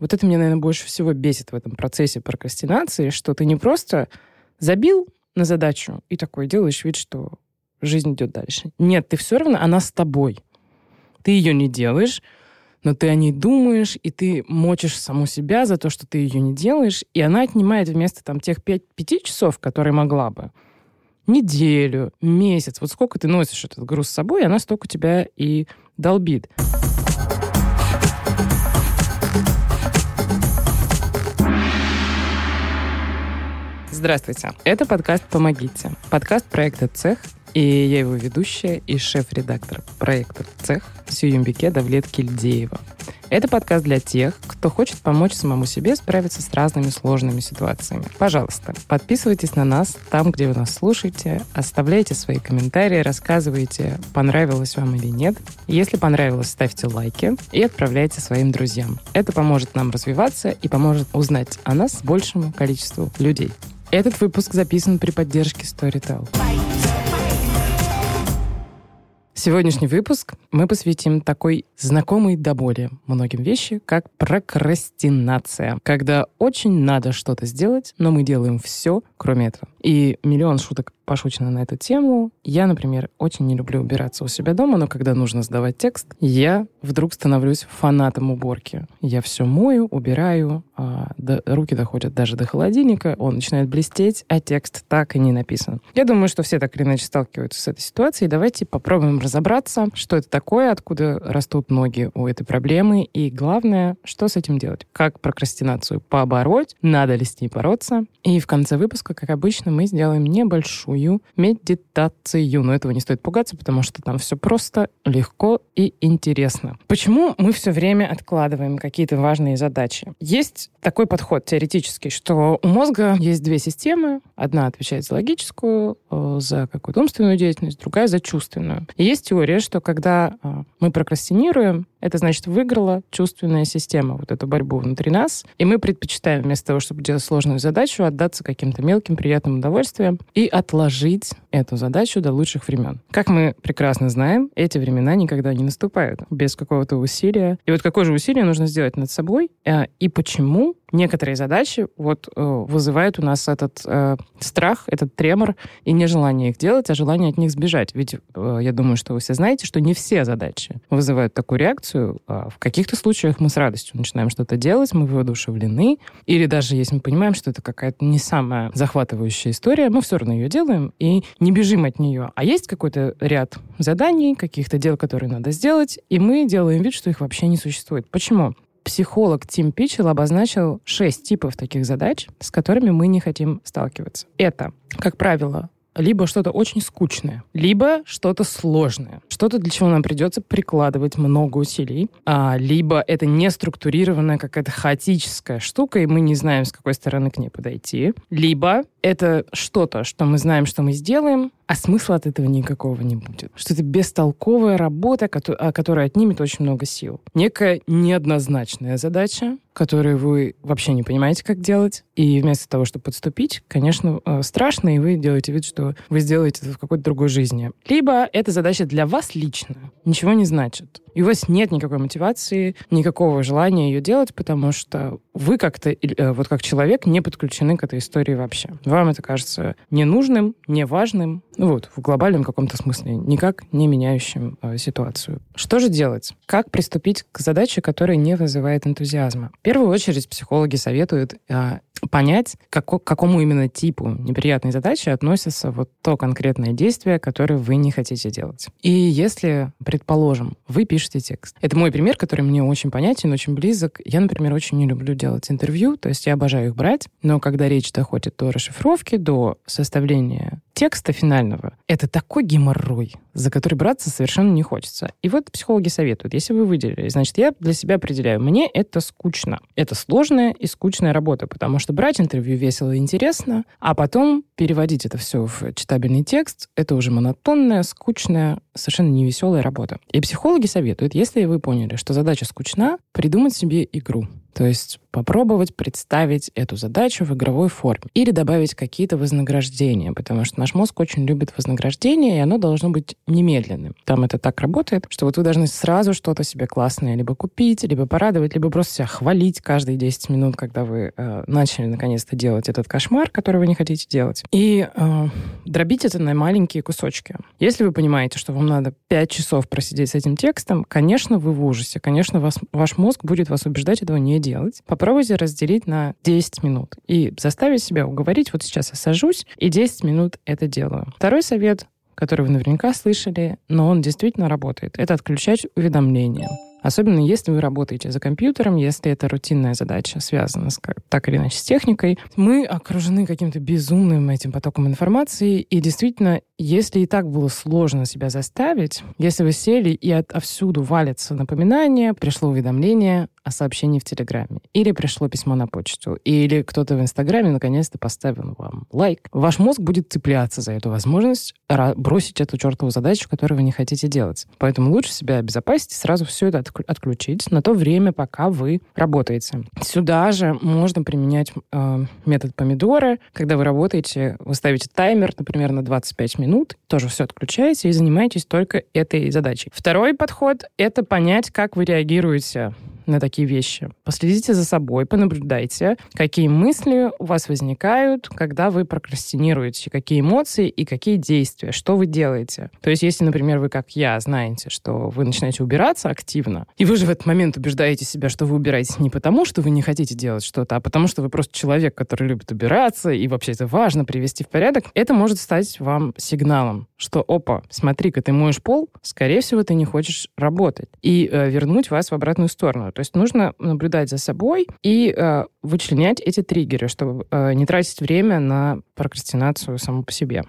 Вот это меня, наверное, больше всего бесит в этом процессе прокрастинации, что ты не просто забил на задачу и такой делаешь вид, что жизнь идет дальше. Нет, ты все равно, она с тобой. Ты ее не делаешь, но ты о ней думаешь, и ты мочишь саму себя за то, что ты ее не делаешь, и она отнимает вместо там тех пять, пяти часов, которые могла бы, неделю, месяц. Вот сколько ты носишь этот груз с собой, она столько тебя и долбит. Здравствуйте. Это подкаст «Помогите». Подкаст проекта «Цех» И я его ведущая и шеф-редактор проекта «Цех» Сююмбике Давлет Кильдеева. Это подкаст для тех, кто хочет помочь самому себе справиться с разными сложными ситуациями. Пожалуйста, подписывайтесь на нас там, где вы нас слушаете, оставляйте свои комментарии, рассказывайте, понравилось вам или нет. Если понравилось, ставьте лайки и отправляйте своим друзьям. Это поможет нам развиваться и поможет узнать о нас большему количеству людей. Этот выпуск записан при поддержке Storytel. Сегодняшний выпуск мы посвятим такой знакомой до боли многим вещи, как прокрастинация. Когда очень надо что-то сделать, но мы делаем все, кроме этого. И миллион шуток пошучено на эту тему. Я, например, очень не люблю убираться у себя дома, но когда нужно сдавать текст, я вдруг становлюсь фанатом уборки. Я все мою, убираю, а, до, руки доходят даже до холодильника, он начинает блестеть, а текст так и не написан. Я думаю, что все так или иначе сталкиваются с этой ситуацией. Давайте попробуем разобраться, что это такое, откуда растут ноги у этой проблемы, и главное, что с этим делать. Как прокрастинацию побороть, надо ли с ней бороться. И в конце выпуска, как обычно, мы сделаем небольшую медитацию. Но этого не стоит пугаться, потому что там все просто, легко и интересно. Почему мы все время откладываем какие-то важные задачи? Есть такой подход теоретический, что у мозга есть две системы. Одна отвечает за логическую, э, за какую-то умственную деятельность, другая за чувственную. И есть теория, что когда э, мы прокрастинируем, это значит выиграла чувственная система, вот эту борьбу внутри нас. И мы предпочитаем вместо того, чтобы делать сложную задачу, отдаться каким-то мелким приятным удовольствиям и отложить эту задачу до лучших времен. Как мы прекрасно знаем, эти времена никогда не наступают без какого-то усилия. И вот какое же усилие нужно сделать над собой э, и почему некоторые задачи вот э, вызывают у нас этот э, страх, этот тремор и нежелание их делать, а желание от них сбежать. Ведь э, я думаю, что вы все знаете, что не все задачи вызывают такую реакцию. А в каких-то случаях мы с радостью начинаем что-то делать, мы воодушевлены. Или даже если мы понимаем, что это какая-то не самая захватывающая история, мы все равно ее делаем и не бежим от нее. А есть какой-то ряд заданий, каких-то дел, которые надо сделать, и мы делаем вид, что их вообще не существует. Почему? Психолог Тим Питчелл обозначил шесть типов таких задач, с которыми мы не хотим сталкиваться. Это, как правило, либо что-то очень скучное, либо что-то сложное, что-то, для чего нам придется прикладывать много усилий, а, либо это неструктурированная какая-то хаотическая штука, и мы не знаем, с какой стороны к ней подойти, либо это что-то, что мы знаем, что мы сделаем, а смысла от этого никакого не будет. Что это бестолковая работа, а, которая отнимет очень много сил. Некая неоднозначная задача, которую вы вообще не понимаете, как делать. И вместо того, чтобы подступить, конечно, э, страшно, и вы делаете вид, что вы сделаете это в какой-то другой жизни. Либо эта задача для вас лично ничего не значит. И у вас нет никакой мотивации, никакого желания ее делать, потому что вы как-то, э, вот как человек, не подключены к этой истории вообще. Вам это кажется ненужным, неважным, ну вот, в глобальном каком-то смысле, никак не меняющим э, ситуацию. Что же делать? Как приступить к задаче, которая не вызывает энтузиазма? В первую очередь психологи советуют э, понять, к какому именно типу неприятной задачи относится вот то конкретное действие, которое вы не хотите делать. И если, предположим, вы пишете текст. Это мой пример, который мне очень понятен, очень близок. Я, например, очень не люблю делать интервью, то есть я обожаю их брать, но когда речь доходит до расшифровки, до составления текста финального, это такой геморрой, за который браться совершенно не хочется. И вот психологи советуют, если вы выделили, значит, я для себя определяю, мне это скучно. Это сложная и скучная работа, потому что брать интервью весело и интересно, а потом переводить это все в читабельный текст, это уже монотонная, скучная, совершенно невеселая работа. И психологи советуют, если вы поняли, что задача скучна, придумать себе игру. То есть попробовать представить эту задачу в игровой форме или добавить какие-то вознаграждения, потому что наш мозг очень любит вознаграждение, и оно должно быть немедленным. Там это так работает, что вот вы должны сразу что-то себе классное либо купить, либо порадовать, либо просто себя хвалить каждые 10 минут, когда вы э, начали наконец-то делать этот кошмар, который вы не хотите делать. И э, дробить это на маленькие кусочки. Если вы понимаете, что вам надо 5 часов просидеть с этим текстом, конечно, вы в ужасе. Конечно, вас, ваш мозг будет вас убеждать этого не делать. Разделить на 10 минут и заставить себя уговорить, вот сейчас я сажусь и 10 минут это делаю. Второй совет который вы наверняка слышали, но он действительно работает. Это отключать уведомления. Особенно если вы работаете за компьютером, если это рутинная задача, связана с, так или иначе с техникой. Мы окружены каким-то безумным этим потоком информации, и действительно, если и так было сложно себя заставить, если вы сели и отовсюду валятся напоминания, пришло уведомление, о сообщении в Телеграме. Или пришло письмо на почту. Или кто-то в Инстаграме наконец-то поставил вам лайк. Ваш мозг будет цепляться за эту возможность бросить эту чертову задачу, которую вы не хотите делать. Поэтому лучше себя обезопасить и сразу все это отключить на то время, пока вы работаете. Сюда же можно применять э, метод помидора. Когда вы работаете, вы ставите таймер, например, на 25 минут, тоже все отключаете и занимаетесь только этой задачей. Второй подход — это понять, как вы реагируете на такие вещи. Последите за собой, понаблюдайте, какие мысли у вас возникают, когда вы прокрастинируете, какие эмоции и какие действия, что вы делаете. То есть, если, например, вы, как я, знаете, что вы начинаете убираться активно, и вы же в этот момент убеждаете себя, что вы убираетесь не потому, что вы не хотите делать что-то, а потому что вы просто человек, который любит убираться, и вообще это важно привести в порядок, это может стать вам сигналом, что, опа, смотри-ка, ты моешь пол, скорее всего, ты не хочешь работать, и э, вернуть вас в обратную сторону. То есть нужно наблюдать за собой и э, вычленять эти триггеры, чтобы э, не тратить время на прокрастинацию саму по себе.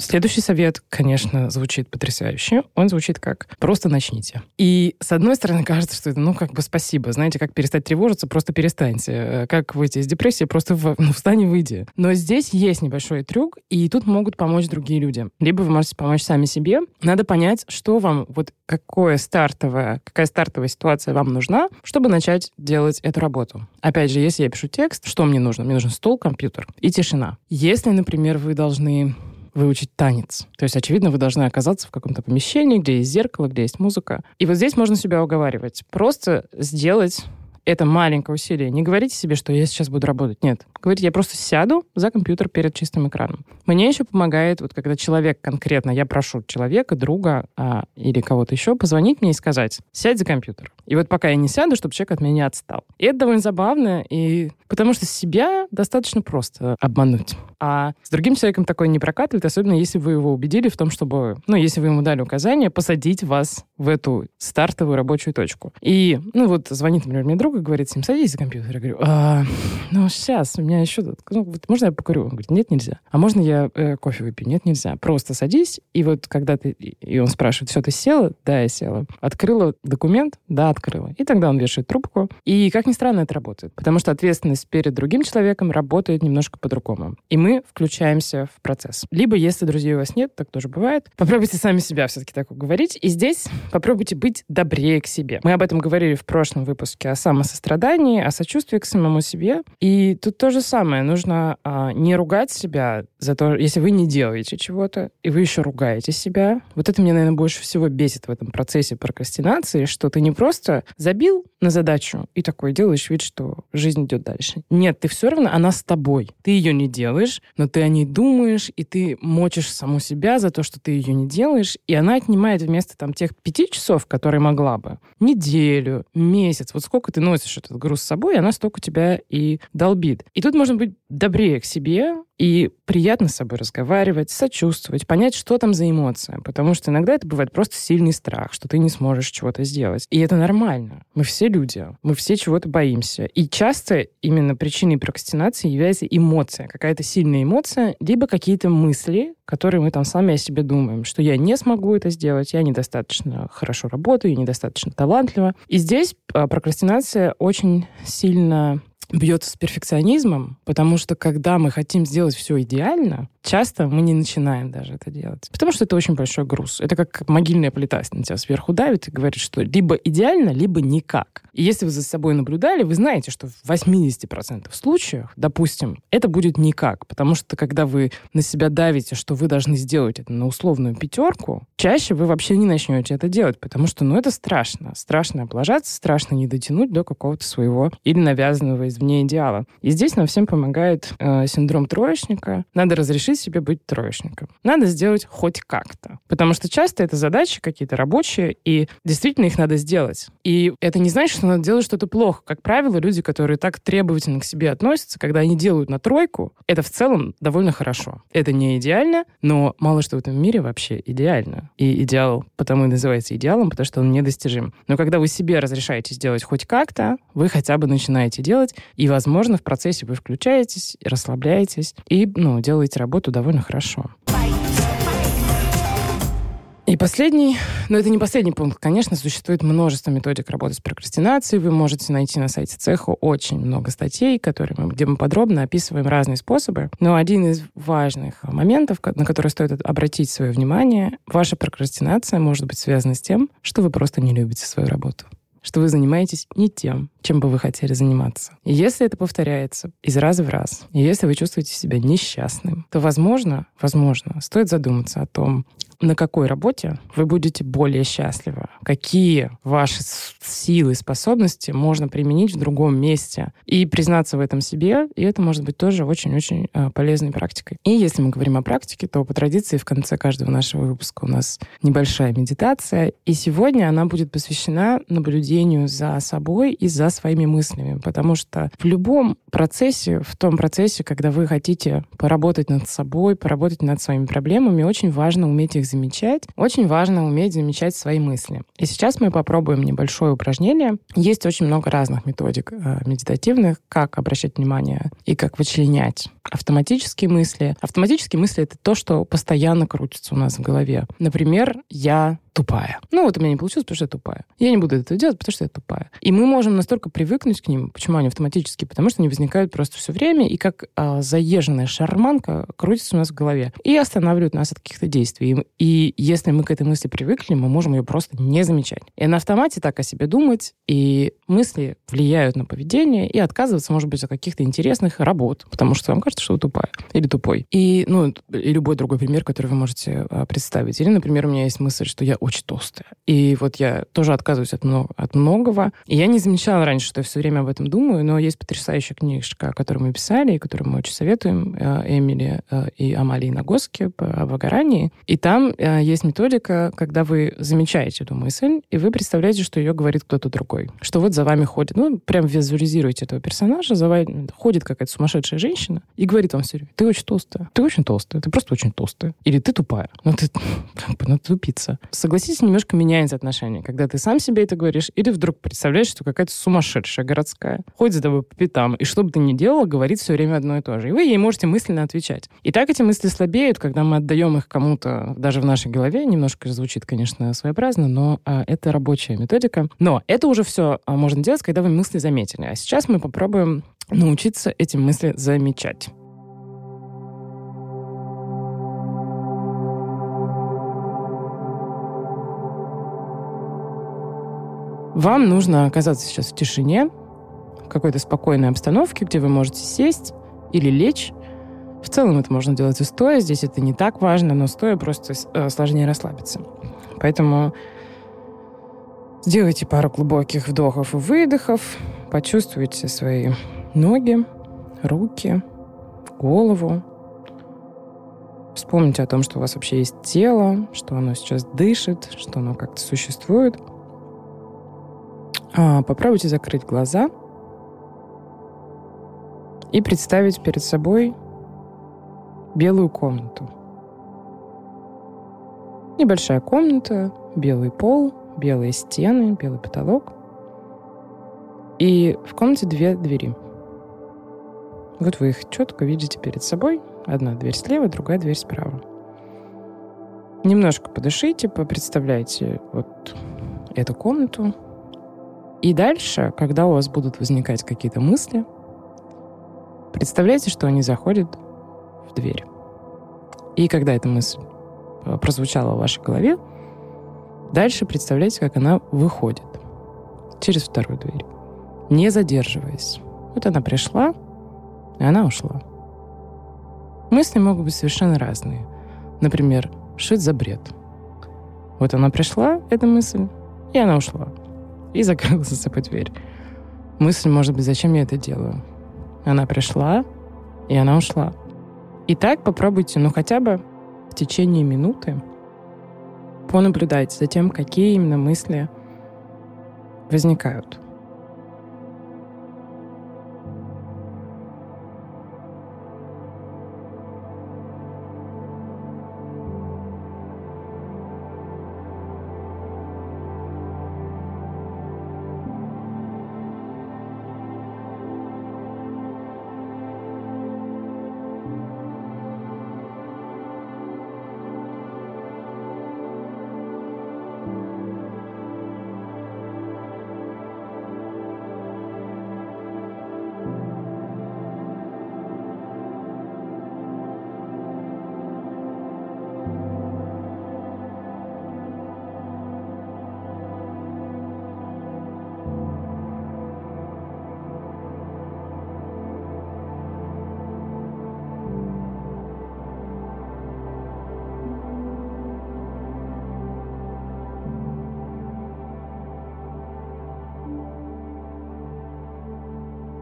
Следующий совет, конечно, звучит потрясающе. Он звучит как «просто начните». И, с одной стороны, кажется, что это, ну, как бы спасибо. Знаете, как перестать тревожиться, просто перестаньте. Э, как выйти из депрессии, просто в, ну, встань и выйди. Но здесь есть небольшой трюк, и тут могут помочь другие люди. Либо вы можете помочь сами себе. Надо понять, что вам, вот какое стартовое, какая стартовая ситуация вам нужна, чтобы начать делать эту работу. Опять же, если я пишу текст, что мне нужно? Мне нужен стол, компьютер и тишина. Если, например, вы должны выучить танец. То есть, очевидно, вы должны оказаться в каком-то помещении, где есть зеркало, где есть музыка. И вот здесь можно себя уговаривать. Просто сделать это маленькое усилие. Не говорите себе, что я сейчас буду работать. Нет. Говорите, я просто сяду за компьютер перед чистым экраном. Мне еще помогает, вот когда человек конкретно, я прошу человека, друга а, или кого-то еще позвонить мне и сказать, сядь за компьютер. И вот пока я не сяду, чтобы человек от меня не отстал. И это довольно забавно, и потому что себя достаточно просто обмануть. А с другим человеком такое не прокатывает, особенно если вы его убедили в том, чтобы, ну, если вы ему дали указание, посадить вас в эту стартовую рабочую точку. И, ну, вот звонит, например, мне друг и говорит, Сим, садись за компьютер. Я говорю, а, ну, сейчас, у меня еще... Ну, вот, можно я покурю? Он говорит, нет, нельзя. А можно э, кофе выпью? Нет, нельзя. Просто садись, и вот когда ты... И он спрашивает, все, ты села? Да, я села. Открыла документ? Да, открыла. И тогда он вешает трубку. И, как ни странно, это работает. Потому что ответственность перед другим человеком работает немножко по-другому. И мы включаемся в процесс. Либо, если друзей у вас нет, так тоже бывает, попробуйте сами себя все-таки так говорить. И здесь попробуйте быть добрее к себе. Мы об этом говорили в прошлом выпуске о самосострадании, о сочувствии к самому себе. И тут то же самое. Нужно а, не ругать себя за то, если вы не делаете чего-то, и вы еще ругаете себя. Вот это меня, наверное, больше всего бесит в этом процессе прокрастинации, что ты не просто забил на задачу и такой делаешь вид, что жизнь идет дальше. Нет, ты все равно, она с тобой. Ты ее не делаешь, но ты о ней думаешь, и ты мочишь саму себя за то, что ты ее не делаешь, и она отнимает вместо там тех пяти часов, которые могла бы, неделю, месяц. Вот сколько ты носишь этот груз с собой, она столько тебя и долбит. И тут можно быть добрее к себе, и приятно с собой разговаривать, сочувствовать, понять, что там за эмоция. Потому что иногда это бывает просто сильный страх, что ты не сможешь чего-то сделать. И это нормально. Мы все люди. Мы все чего-то боимся. И часто именно причиной прокрастинации является эмоция, какая-то сильная эмоция, либо какие-то мысли, которые мы там сами о себе думаем, что я не смогу это сделать, я недостаточно хорошо работаю, я недостаточно талантлива. И здесь а, прокрастинация очень сильно бьется с перфекционизмом, потому что когда мы хотим сделать все идеально, часто мы не начинаем даже это делать. Потому что это очень большой груз. Это как могильная плита на тебя сверху давит и говорит, что либо идеально, либо никак. И если вы за собой наблюдали, вы знаете, что в 80% случаев, допустим, это будет никак. Потому что когда вы на себя давите, что вы должны сделать это на условную пятерку, чаще вы вообще не начнете это делать, потому что, ну, это страшно. Страшно облажаться, страшно не дотянуть до какого-то своего или навязанного извне идеала. И здесь нам всем помогает э, синдром троечника. Надо разрешить себе быть троечником. Надо сделать хоть как-то. Потому что часто это задачи какие-то рабочие, и действительно их надо сделать. И это не значит, что надо делать что-то плохо. Как правило, люди, которые так требовательно к себе относятся, когда они делают на тройку, это в целом довольно хорошо. Это не идеально, но мало что в этом мире вообще идеально. И идеал потому и называется идеалом, потому что он недостижим. Но когда вы себе разрешаете сделать хоть как-то, вы хотя бы начинаете делать, и, возможно, в процессе вы включаетесь, расслабляетесь и ну, делаете работу довольно хорошо. И последний, но это не последний пункт, конечно, существует множество методик работы с прокрастинацией. Вы можете найти на сайте цеха очень много статей, которые мы, где мы подробно описываем разные способы. Но один из важных моментов, на который стоит обратить свое внимание, ваша прокрастинация может быть связана с тем, что вы просто не любите свою работу что вы занимаетесь не тем, чем бы вы хотели заниматься. И если это повторяется из раза в раз, и если вы чувствуете себя несчастным, то, возможно, возможно, стоит задуматься о том, на какой работе вы будете более счастливы, какие ваши силы, способности можно применить в другом месте? И признаться в этом себе, и это может быть тоже очень-очень э, полезной практикой. И если мы говорим о практике, то по традиции в конце каждого нашего выпуска у нас небольшая медитация, и сегодня она будет посвящена наблюдению за собой и за своими мыслями, потому что в любом процессе, в том процессе, когда вы хотите поработать над собой, поработать над своими проблемами, очень важно уметь их замечать. Очень важно уметь замечать свои мысли. И сейчас мы попробуем небольшое упражнение. Есть очень много разных методик э, медитативных, как обращать внимание и как вычленять автоматические мысли. Автоматические мысли — это то, что постоянно крутится у нас в голове. Например, я тупая. Ну, вот у меня не получилось, потому что я тупая. Я не буду этого делать, потому что я тупая. И мы можем настолько привыкнуть к ним. Почему они автоматические? Потому что они возникают просто все время, и как а, заезженная шарманка крутится у нас в голове. И останавливают нас от каких-то действий. И если мы к этой мысли привыкли, мы можем ее просто не замечать. И на автомате так о себе думать, и мысли влияют на поведение, и отказываться, может быть, от каких-то интересных работ, потому что вам кажется, что вы тупая или тупой. И, ну, и любой другой пример, который вы можете а, представить. Или, например, у меня есть мысль, что я очень толстая. И вот я тоже отказываюсь от, много, от многого. И я не замечала раньше, что я все время об этом думаю, но есть потрясающая книжка, которую мы писали, и которую мы очень советуем, э, Эмили э, и Амалии Нагоски о выгорании. И там э, есть методика, когда вы замечаете эту мысль, и вы представляете, что ее говорит кто-то другой. Что вот за вами ходит, ну, прям визуализируете этого персонажа, за вами ходит какая-то сумасшедшая женщина и говорит вам все время, ты очень толстая, ты очень толстая, ты просто очень толстая. Или ты тупая. Ну, ты, ну, тупица согласитесь, немножко меняется отношение, когда ты сам себе это говоришь, или вдруг представляешь, что какая-то сумасшедшая городская ходит за тобой по пятам, и что бы ты ни делала, говорит все время одно и то же. И вы ей можете мысленно отвечать. И так эти мысли слабеют, когда мы отдаем их кому-то, даже в нашей голове, немножко звучит, конечно, своеобразно, но а, это рабочая методика. Но это уже все а, можно делать, когда вы мысли заметили. А сейчас мы попробуем научиться эти мысли замечать. Вам нужно оказаться сейчас в тишине, в какой-то спокойной обстановке, где вы можете сесть или лечь. В целом это можно делать и стоя. Здесь это не так важно, но стоя просто э, сложнее расслабиться. Поэтому сделайте пару глубоких вдохов и выдохов. Почувствуйте свои ноги, руки, голову. Вспомните о том, что у вас вообще есть тело, что оно сейчас дышит, что оно как-то существует – а, попробуйте закрыть глаза и представить перед собой белую комнату. Небольшая комната, белый пол, белые стены, белый потолок. И в комнате две двери. Вот вы их четко видите перед собой. Одна дверь слева, другая дверь справа. Немножко подышите, попредставляйте вот эту комнату, и дальше, когда у вас будут возникать какие-то мысли, представляйте, что они заходят в дверь. И когда эта мысль э, прозвучала в вашей голове, дальше представляете, как она выходит через вторую дверь, не задерживаясь. Вот она пришла, и она ушла. Мысли могут быть совершенно разные. Например, что это за бред? Вот она пришла, эта мысль, и она ушла. И закрыла за собой дверь. Мысль может быть, зачем я это делаю? Она пришла, и она ушла. И так попробуйте, ну хотя бы в течение минуты понаблюдать за тем, какие именно мысли возникают.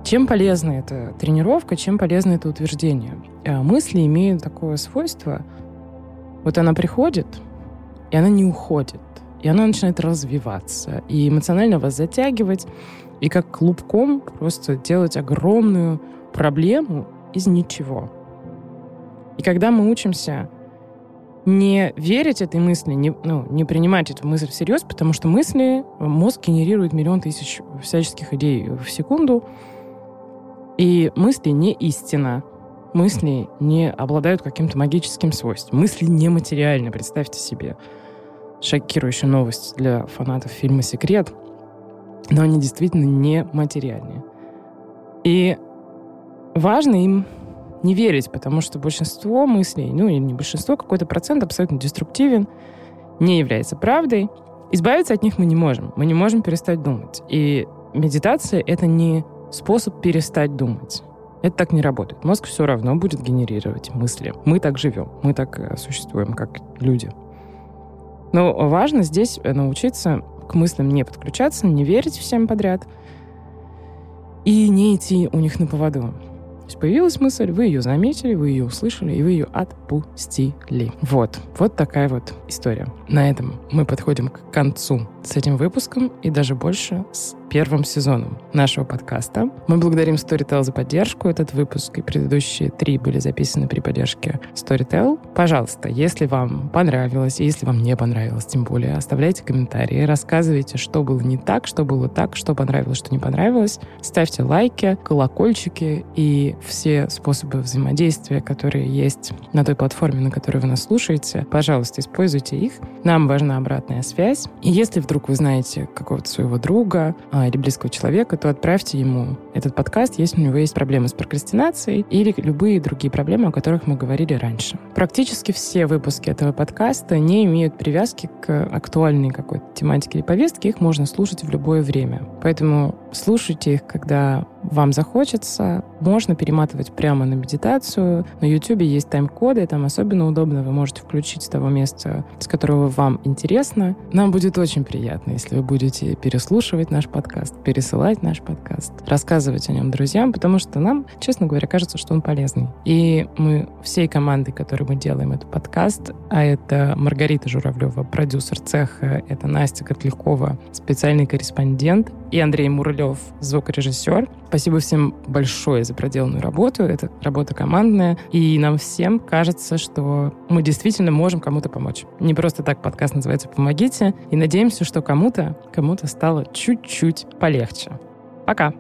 Чем полезна эта тренировка, чем полезно это утверждение? Э, мысли имеют такое свойство, вот она приходит, и она не уходит, и она начинает развиваться, и эмоционально вас затягивать, и как клубком просто делать огромную проблему из ничего. И когда мы учимся не верить этой мысли, не, ну, не принимать эту мысль всерьез, потому что мысли, мозг генерирует миллион тысяч всяческих идей в секунду, и мысли не истина. Мысли не обладают каким-то магическим свойством. Мысли нематериальны, представьте себе. Шокирующая новость для фанатов фильма «Секрет». Но они действительно не материальные. И важно им не верить, потому что большинство мыслей, ну или не большинство, какой-то процент абсолютно деструктивен, не является правдой. Избавиться от них мы не можем. Мы не можем перестать думать. И медитация — это не способ перестать думать. Это так не работает. Мозг все равно будет генерировать мысли. Мы так живем, мы так э, существуем, как люди. Но важно здесь э, научиться к мыслям не подключаться, не верить всем подряд и не идти у них на поводу есть появилась мысль, вы ее заметили, вы ее услышали, и вы ее отпустили. Вот. Вот такая вот история. На этом мы подходим к концу с этим выпуском и даже больше с первым сезоном нашего подкаста. Мы благодарим Storytel за поддержку. Этот выпуск и предыдущие три были записаны при поддержке Storytel. Пожалуйста, если вам понравилось, и если вам не понравилось, тем более, оставляйте комментарии, рассказывайте, что было не так, что было так, что понравилось, что не понравилось. Ставьте лайки, колокольчики и все способы взаимодействия, которые есть на той платформе, на которой вы нас слушаете, пожалуйста, используйте их. Нам важна обратная связь. И если вдруг вы знаете какого-то своего друга а, или близкого человека, то отправьте ему этот подкаст, если у него есть проблемы с прокрастинацией или любые другие проблемы, о которых мы говорили раньше. Практически все выпуски этого подкаста не имеют привязки к актуальной какой-то тематике или повестке. Их можно слушать в любое время. Поэтому слушайте их, когда вам захочется. Можно перематывать прямо на медитацию. На YouTube есть тайм-коды, там особенно удобно. Вы можете включить с того места, с которого вам интересно. Нам будет очень приятно, если вы будете переслушивать наш подкаст, пересылать наш подкаст, рассказывать о нем друзьям, потому что нам, честно говоря, кажется, что он полезный. И мы всей командой, которой мы делаем этот подкаст, а это Маргарита Журавлева, продюсер цеха, это Настя Котлякова, специальный корреспондент, и Андрей Мурлев, звукорежиссер. Спасибо всем большое за проделанную работу. Это работа командная. И нам всем кажется, что мы действительно можем кому-то помочь. Не просто так подкаст называется «Помогите». И надеемся, что кому-то, кому-то стало чуть-чуть полегче. Пока!